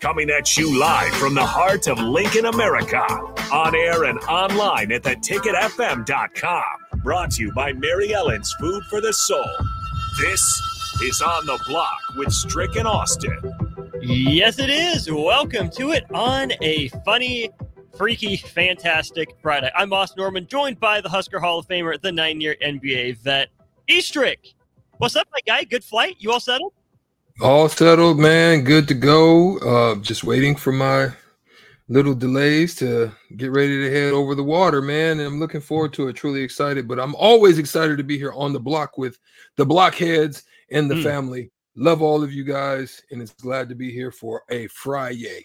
Coming at you live from the heart of Lincoln, America. On air and online at theticketfm.com. Brought to you by Mary Ellen's Food for the Soul. This is On the Block with Strick and Austin. Yes, it is. Welcome to it on a funny, freaky, fantastic Friday. I'm Austin Norman, joined by the Husker Hall of Famer, the nine year NBA vet, Eastrick. What's up, my guy? Good flight? You all settled? All settled, man. Good to go. Uh, just waiting for my little delays to get ready to head over the water, man. And I'm looking forward to it. Truly excited, but I'm always excited to be here on the block with the blockheads and the Mm. family. Love all of you guys, and it's glad to be here for a Friday.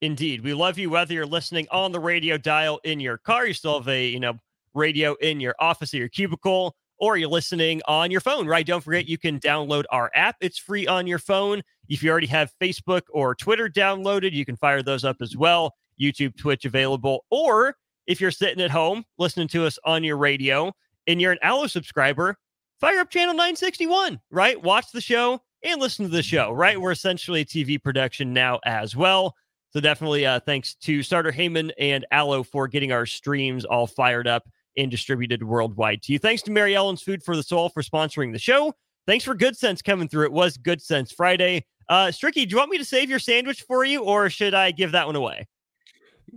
Indeed. We love you whether you're listening on the radio dial in your car, you still have a, you know, radio in your office or your cubicle, or you're listening on your phone, right? Don't forget you can download our app. It's free on your phone. If you already have Facebook or Twitter downloaded, you can fire those up as well. YouTube, Twitch available. Or if you're sitting at home listening to us on your radio and you're an Allo subscriber, fire up channel 961, right? Watch the show and listen to the show, right? We're essentially a TV production now as well. So definitely uh, thanks to Starter Heyman and Allo for getting our streams all fired up and distributed worldwide to you. Thanks to Mary Ellen's Food for the Soul for sponsoring the show. Thanks for Goodcents coming through. It was Goodcents Friday. Uh, Stricky, do you want me to save your sandwich for you or should I give that one away?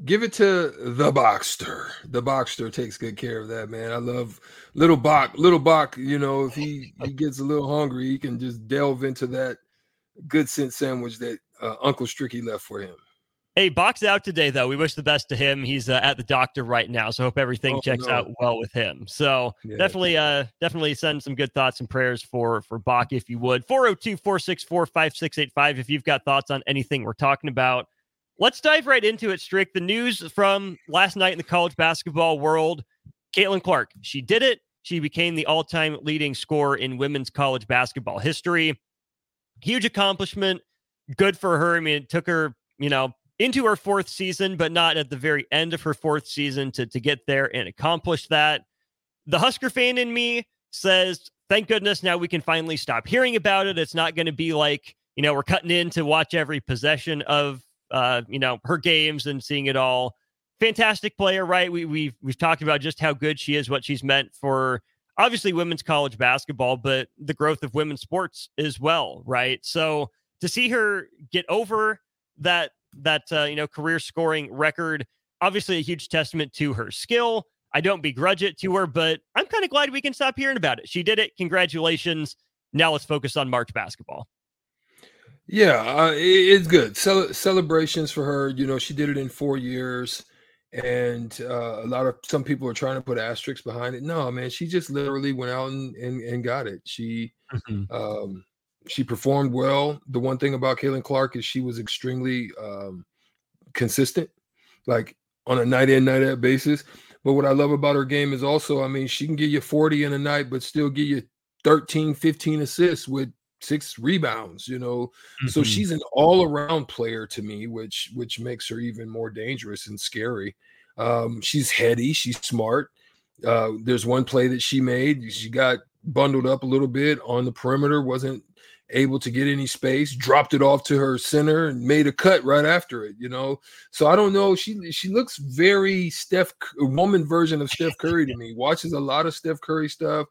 Give it to the Boxster. The Boxster takes good care of that, man. I love little Bach. Little Bach, you know, if he, he gets a little hungry, he can just delve into that Goodcents sandwich that uh, Uncle Stricky left for him. Hey, Box out today, though. We wish the best to him. He's uh, at the doctor right now, so hope everything Oh, checks no. out well with him. So Yeah. definitely, uh, definitely send some good thoughts and prayers for for Bach if you would. 402-464-5685 if you've got thoughts on anything we're talking about. Let's dive right into it, Strick. The news from last night in the college basketball world. Caitlin Clark, she did it. She became the all-time leading scorer in women's college basketball history. Huge accomplishment. Good for her. I mean, it took her, you know, into her fourth season, but not at the very end of her fourth season to, to get there and accomplish that. The Husker fan in me says, thank goodness now we can finally stop hearing about it. It's not going to be like, you know, we're cutting in to watch every possession of, uh, you know, her games and seeing it all. Fantastic player, right? We, we've, we've talked about just how good she is, what she's meant for obviously women's college basketball, but the growth of women's sports as well, right? So to see her get over that that uh, you know career scoring record obviously a huge testament to her skill i don't begrudge it to her but i'm kind of glad we can stop hearing about it she did it congratulations now let's focus on march basketball Yeah, uh, it- it's good. Cel- celebrations for her. You know, she did it in four years, and uh, a lot of some people are trying to put asterisks behind it. No, man, she just literally went out and and, and got it. She um, she performed well. The one thing about Caitlin Clark is she was extremely um, consistent, like on a night in, night out basis. But what I love about her game is also, I mean, she can give you 40 in a night, but still give you 13, 15 assists with six rebounds, you know. So Mhm. she's an all-around player to me, which which makes her even more dangerous and scary. Um, she's heady, she's smart. Uh, there's one play that she made. She got bundled up a little bit on the perimeter, wasn't able to get any space, dropped it off to her center and made a cut right after it, you know. So I don't know. She she looks very Steph woman version of Steph Curry to me. Watches a lot of Steph Curry stuff.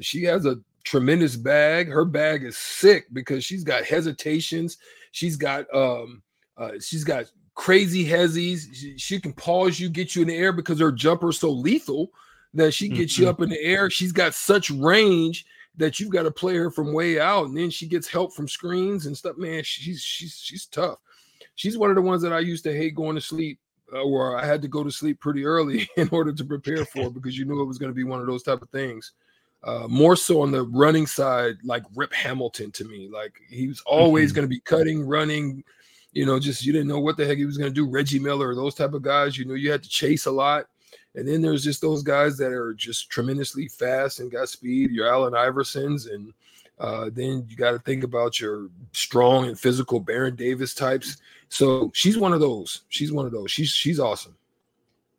She has a tremendous bag. Her bag is sick because she's got hesitations. She's got um uh, she's got crazy hezzies. She, she can pause you, get you in the air because her jumper is so lethal that she gets you Mhm. up in the air. She's got such range that you've got to play her from way out, and then she gets help from screens and stuff. Man, she's she's she's tough. She's one of the ones that I used to hate going to sleep, uh, where I had to go to sleep pretty early in order to prepare for because you knew it was going to be one of those type of things. Uh, more so on the running side, like Rip Hamilton to me. Like he was always Mhm. going to be cutting, running. You know, just you didn't know what the heck he was going to do. Reggie Miller, those type of guys. You know, you had to chase a lot. And then there's just those guys that are just tremendously fast and got speed. Your Allen Iversons, and uh, then you got to think about your strong and physical Baron Davis types. So she's one of those. She's one of those. She's she's awesome.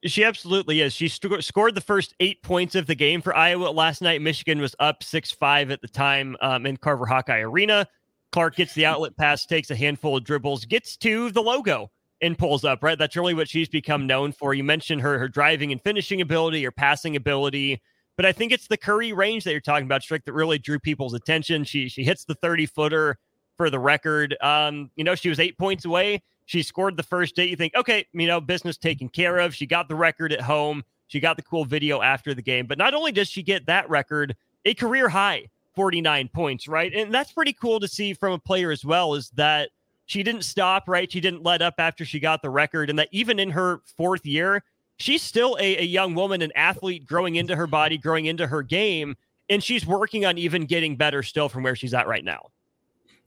She absolutely is. She st- scored the first eight points of the game for Iowa last night. Michigan was up 6 5 at the time um, in Carver Hawkeye Arena. Clark gets the outlet pass, takes a handful of dribbles, gets to the logo and pulls up, right? That's really what she's become known for. You mentioned her her driving and finishing ability, her passing ability, but I think it's the Curry range that you're talking about, Strick, that really drew people's attention. She she hits the 30 footer for the record. Um, you know, she was eight points away. She scored the first day. You think, okay, you know, business taken care of. She got the record at home. She got the cool video after the game. But not only does she get that record, a career high 49 points, right? And that's pretty cool to see from a player as well, is that she didn't stop, right? She didn't let up after she got the record. And that even in her fourth year, she's still a, a young woman, an athlete growing into her body, growing into her game. And she's working on even getting better still from where she's at right now.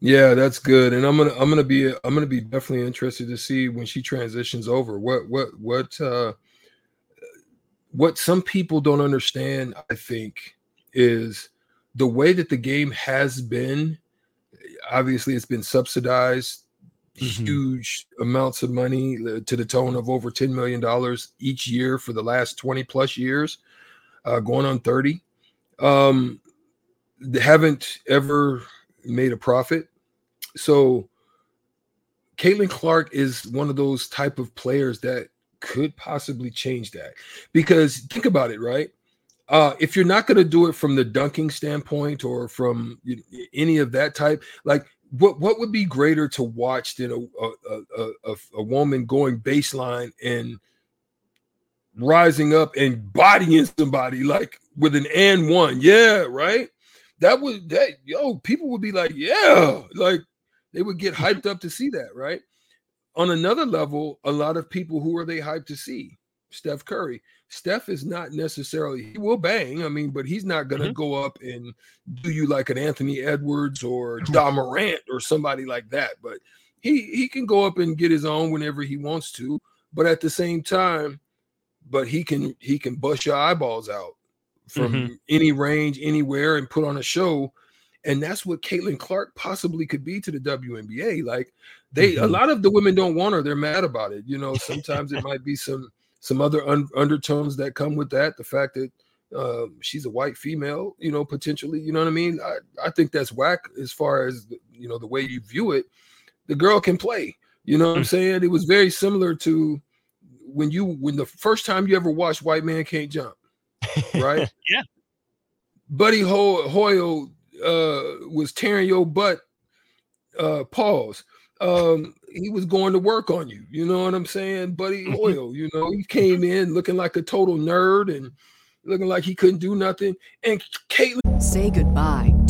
Yeah, that's good. And I'm gonna I'm gonna be I'm gonna be definitely interested to see when she transitions over. What what what uh what some people don't understand, I think, is the way that the game has been. Obviously, it's been subsidized, mm-hmm. huge amounts of money uh, to the tone of over $10 million each year for the last 20 plus years, uh, going on 30. Um, they haven't ever made a profit so Caitlin Clark is one of those type of players that could possibly change that. Because think about it, right? Uh, if you're not going to do it from the dunking standpoint or from any of that type, like what what would be greater to watch than a a, a, a woman going baseline and rising up and bodying somebody like with an and one, yeah, right? That would that yo people would be like, yeah, like they would get hyped up to see that, right? On another level, a lot of people who are they hyped to see? Steph Curry. Steph is not necessarily he will bang, I mean, but he's not gonna mm-hmm. go up and do you like an Anthony Edwards or Ja Morant or somebody like that. But he he can go up and get his own whenever he wants to, but at the same time, but he can he can bust your eyeballs out from mm-hmm. any range, anywhere, and put on a show and that's what Caitlin Clark possibly could be to the WNBA. Like they, mm-hmm. a lot of the women don't want her. They're mad about it. You know, sometimes it might be some some other un- undertones that come with that. The fact that uh, she's a white female, you know, potentially. You know what I mean? I I think that's whack as far as you know the way you view it. The girl can play. You know what I'm mm. saying? It was very similar to when you when the first time you ever watched White Man Can't Jump, right? yeah. Buddy Ho- Hoyle uh, was tearing your butt, uh, pause. Um, he was going to work on you. You know what I'm saying, Buddy Hoyle? You know, he came in looking like a total nerd and looking like he couldn't do nothing. And Caitlin. Say goodbye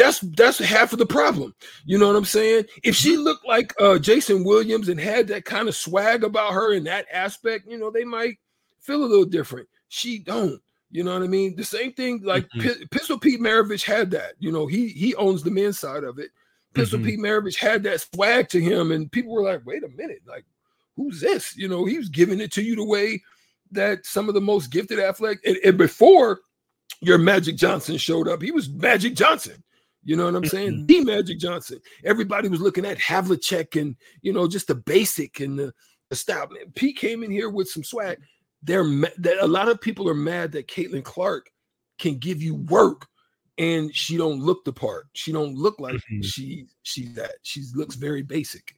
that's that's half of the problem. You know what I'm saying? If she looked like uh, Jason Williams and had that kind of swag about her in that aspect, you know, they might feel a little different. She don't. You know what I mean? The same thing like mm-hmm. P- Pistol Pete Maravich had that. You know, he he owns the men's side of it. Pistol mm-hmm. Pete Maravich had that swag to him, and people were like, "Wait a minute, like, who's this?" You know, he was giving it to you the way that some of the most gifted athletic. And, and before your Magic Johnson showed up, he was Magic Johnson. You know what I'm saying? The Magic Johnson. Everybody was looking at Havlicek and you know just the basic and the, the style. Pete came in here with some swag they're that a lot of people are mad that Caitlin Clark can give you work and she don't look the part. She don't look like mm-hmm. she she's that. She looks very basic.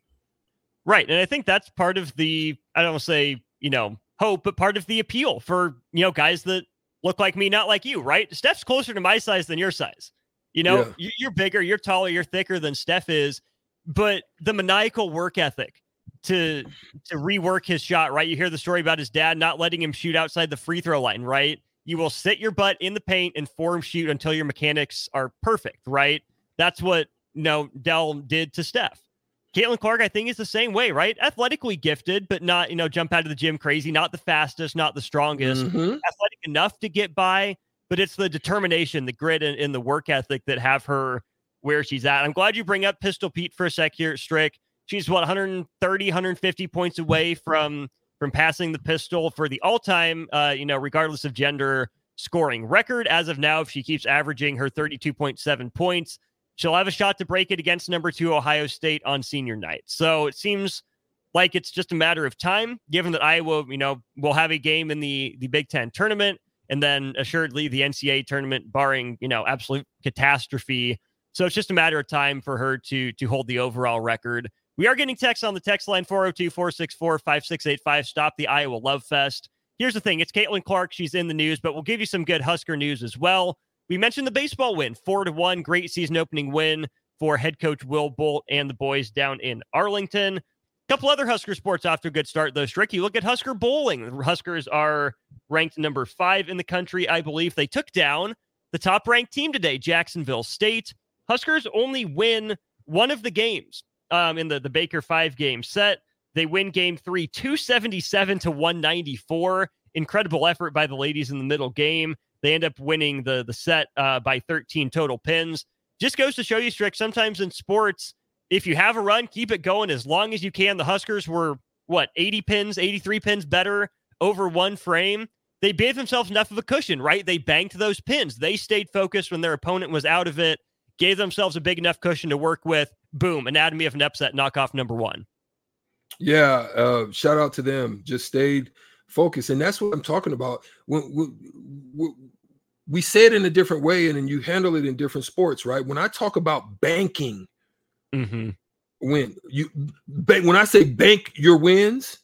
Right. And I think that's part of the I don't say, you know, hope, but part of the appeal for, you know, guys that look like me, not like you, right? Steph's closer to my size than your size. You know, yeah. you're bigger, you're taller, you're thicker than Steph is, but the maniacal work ethic to to rework his shot, right? You hear the story about his dad not letting him shoot outside the free throw line, right? You will sit your butt in the paint and form shoot until your mechanics are perfect, right? That's what you know Dell did to Steph. Caitlin Clark, I think, is the same way, right? Athletically gifted, but not, you know, jump out of the gym crazy, not the fastest, not the strongest, mm-hmm. athletic enough to get by, but it's the determination, the grit, and, and, the work ethic that have her where she's at. I'm glad you bring up Pistol Pete for a sec here, Strick. She's what 130, 150 points away from from passing the pistol for the all-time, uh, you know, regardless of gender scoring record as of now. If she keeps averaging her 32.7 points, she'll have a shot to break it against number two Ohio State on senior night. So it seems like it's just a matter of time, given that Iowa, you know, will have a game in the the Big Ten tournament, and then assuredly the NCAA tournament, barring you know absolute catastrophe. So it's just a matter of time for her to to hold the overall record. We are getting texts on the text line 402 464 5685. Stop the Iowa Love Fest. Here's the thing it's Caitlin Clark. She's in the news, but we'll give you some good Husker news as well. We mentioned the baseball win, four to one, great season opening win for head coach Will Bolt and the boys down in Arlington. Couple other Husker sports off to a good start, though. Strick, you look at Husker bowling. The Huskers are ranked number five in the country, I believe. They took down the top ranked team today, Jacksonville State. Huskers only win one of the games um, in the, the Baker five game set. They win game three, 277 to 194. Incredible effort by the ladies in the middle game. They end up winning the, the set uh, by 13 total pins. Just goes to show you, Strick, sometimes in sports, if you have a run, keep it going as long as you can. The Huskers were, what, 80 pins, 83 pins better over one frame. They gave themselves enough of a cushion, right? They banked those pins. They stayed focused when their opponent was out of it, gave themselves a big enough cushion to work with boom, anatomy of an upset, knockoff number one. Yeah, uh, shout out to them. Just stayed focused, and that's what I'm talking about. When, when, we say it in a different way, and then you handle it in different sports, right? When I talk about banking, mm-hmm. when you when I say bank your wins,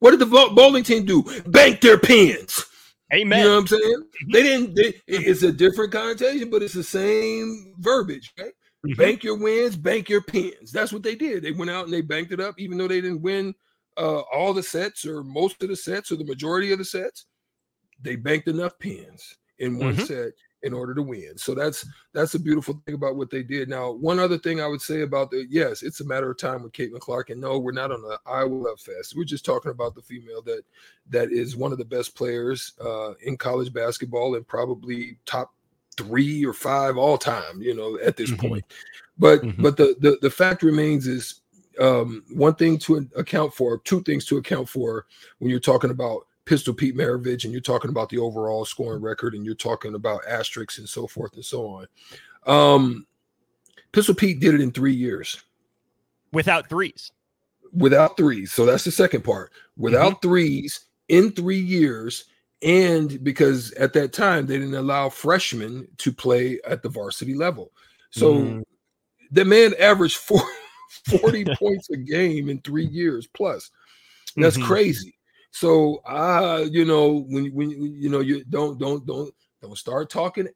what did the bowling team do? Bank their pins. Amen. You know what I'm saying? Mm-hmm. They didn't. They, it's a different connotation, but it's the same verbiage, right? Mm-hmm. Bank your wins, bank your pins. That's what they did. They went out and they banked it up, even though they didn't win uh, all the sets or most of the sets or the majority of the sets. They banked enough pins in one mm-hmm. set in order to win. So that's that's a beautiful thing about what they did. Now, one other thing I would say about the yes, it's a matter of time with Caitlin Clark. And no, we're not on the Iowa Love Fest. We're just talking about the female that that is one of the best players uh, in college basketball and probably top three or five all time, you know, at this mm-hmm. point. But mm-hmm. but the, the the fact remains is um, one thing to account for, two things to account for when you're talking about Pistol Pete Maravich and you're talking about the overall scoring record and you're talking about asterisks and so forth and so on. Um, Pistol Pete did it in three years without threes. Without threes. So that's the second part. Without mm-hmm. threes in three years and because at that time they didn't allow freshmen to play at the varsity level. So mm. the man averaged four, 40 points a game in three years plus. That's mm-hmm. crazy. So uh, you know, when when you know you don't don't don't don't start talking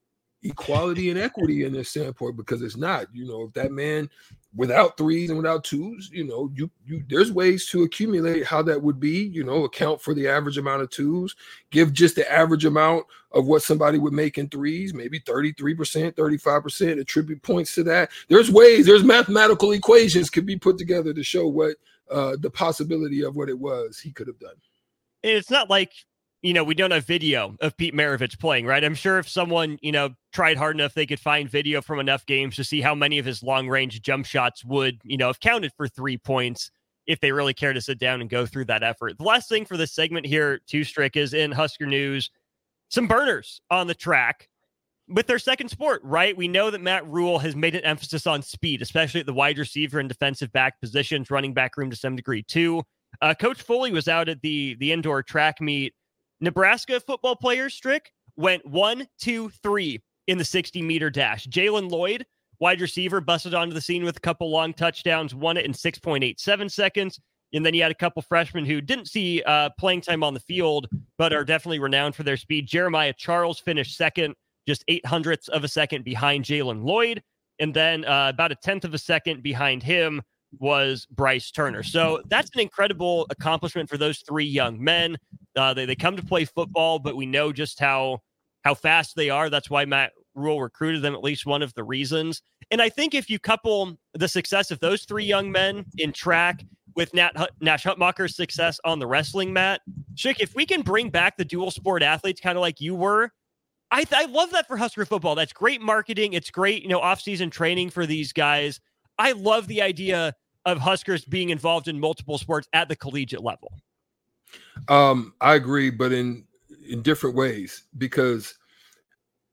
equality and equity in this standpoint because it's not. You know, if that man without threes and without twos, you know, you you there's ways to accumulate how that would be, you know, account for the average amount of twos, give just the average amount of what somebody would make in threes, maybe 33%, 35%, attribute points to that. There's ways, there's mathematical equations could be put together to show what uh the possibility of what it was he could have done. It's not like you know, we don't have video of Pete Maravich playing, right? I'm sure if someone, you know, tried hard enough, they could find video from enough games to see how many of his long range jump shots would, you know, have counted for three points if they really care to sit down and go through that effort. The last thing for this segment here, two strick, is in Husker News, some burners on the track with their second sport, right? We know that Matt Rhule has made an emphasis on speed, especially at the wide receiver and defensive back positions, running back room to some degree too. Uh, Coach Foley was out at the the indoor track meet. Nebraska football players, Strick, went one, two, three in the 60 meter dash. Jaylen Lloyd, wide receiver, busted onto the scene with a couple long touchdowns, won it in 6.87 seconds. And then you had a couple freshmen who didn't see uh, playing time on the field, but are definitely renowned for their speed. Jeremiah Charles finished second, just eight hundredths of a second behind Jaylen Lloyd. And then uh, about a tenth of a second behind him was Bryce Turner. So that's an incredible accomplishment for those three young men. Uh, they, they come to play football, but we know just how how fast they are. That's why Matt Rhule recruited them, at least one of the reasons. And I think if you couple the success of those three young men in track with Nat, Nash Hutmacher's success on the wrestling mat, Strick, if we can bring back the dual sport athletes, kind of like you were, I, I love that for Husker football. That's great marketing. It's great, you know, off-season training for these guys. I love the idea of Huskers being involved in multiple sports at the collegiate level. Um, I agree, but in in different ways because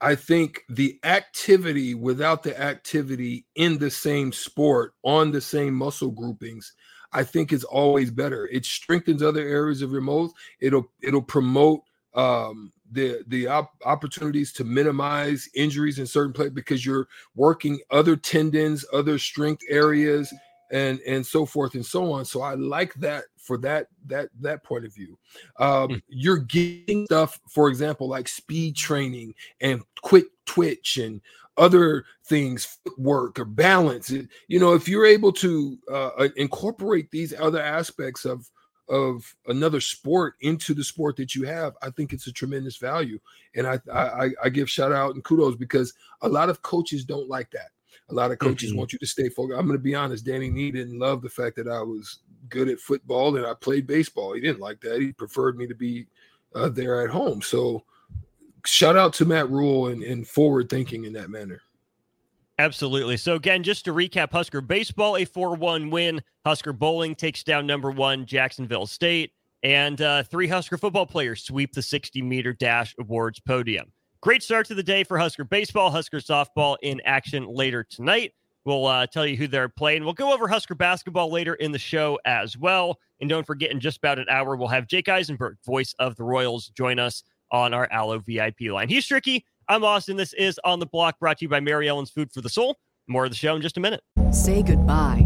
I think the activity without the activity in the same sport on the same muscle groupings, I think is always better. It strengthens other areas of your muscles. It'll it'll promote um, the the op- opportunities to minimize injuries in certain places because you're working other tendons, other strength areas, and and so forth and so on. So I like that for that that that point of view. Um, mm. You're getting stuff, for example, like speed training and quick twitch and other things, footwork or balance. You know, if you're able to uh, uh, incorporate these other aspects of of another sport into the sport that you have, I think it's a tremendous value. And I I, I give shout out and kudos because a lot of coaches don't like that. A lot of coaches mm-hmm. want you to stay focused. I'm going to be honest. Danny Nee didn't love the fact that I was good at football and I played baseball. He didn't like that. He preferred me to be uh, there at home. So shout out to Matt Rhule and, and forward thinking in that manner. Absolutely. So again, just to recap, Husker baseball a four-one win. Husker bowling takes down number one Jacksonville State, and uh, three Husker football players sweep the 60-meter dash awards podium. Great start to the day for Husker baseball. Husker softball in action later tonight. We'll uh, tell you who they're playing. We'll go over Husker basketball later in the show as well. And don't forget, in just about an hour, we'll have Jake Eisenberg, voice of the Royals, join us on our Allo VIP line. He's Tricky. I'm Austin. This is On the Block, brought to you by Mary Ellen's Food for the Soul. More of the show in just a minute. Say goodbye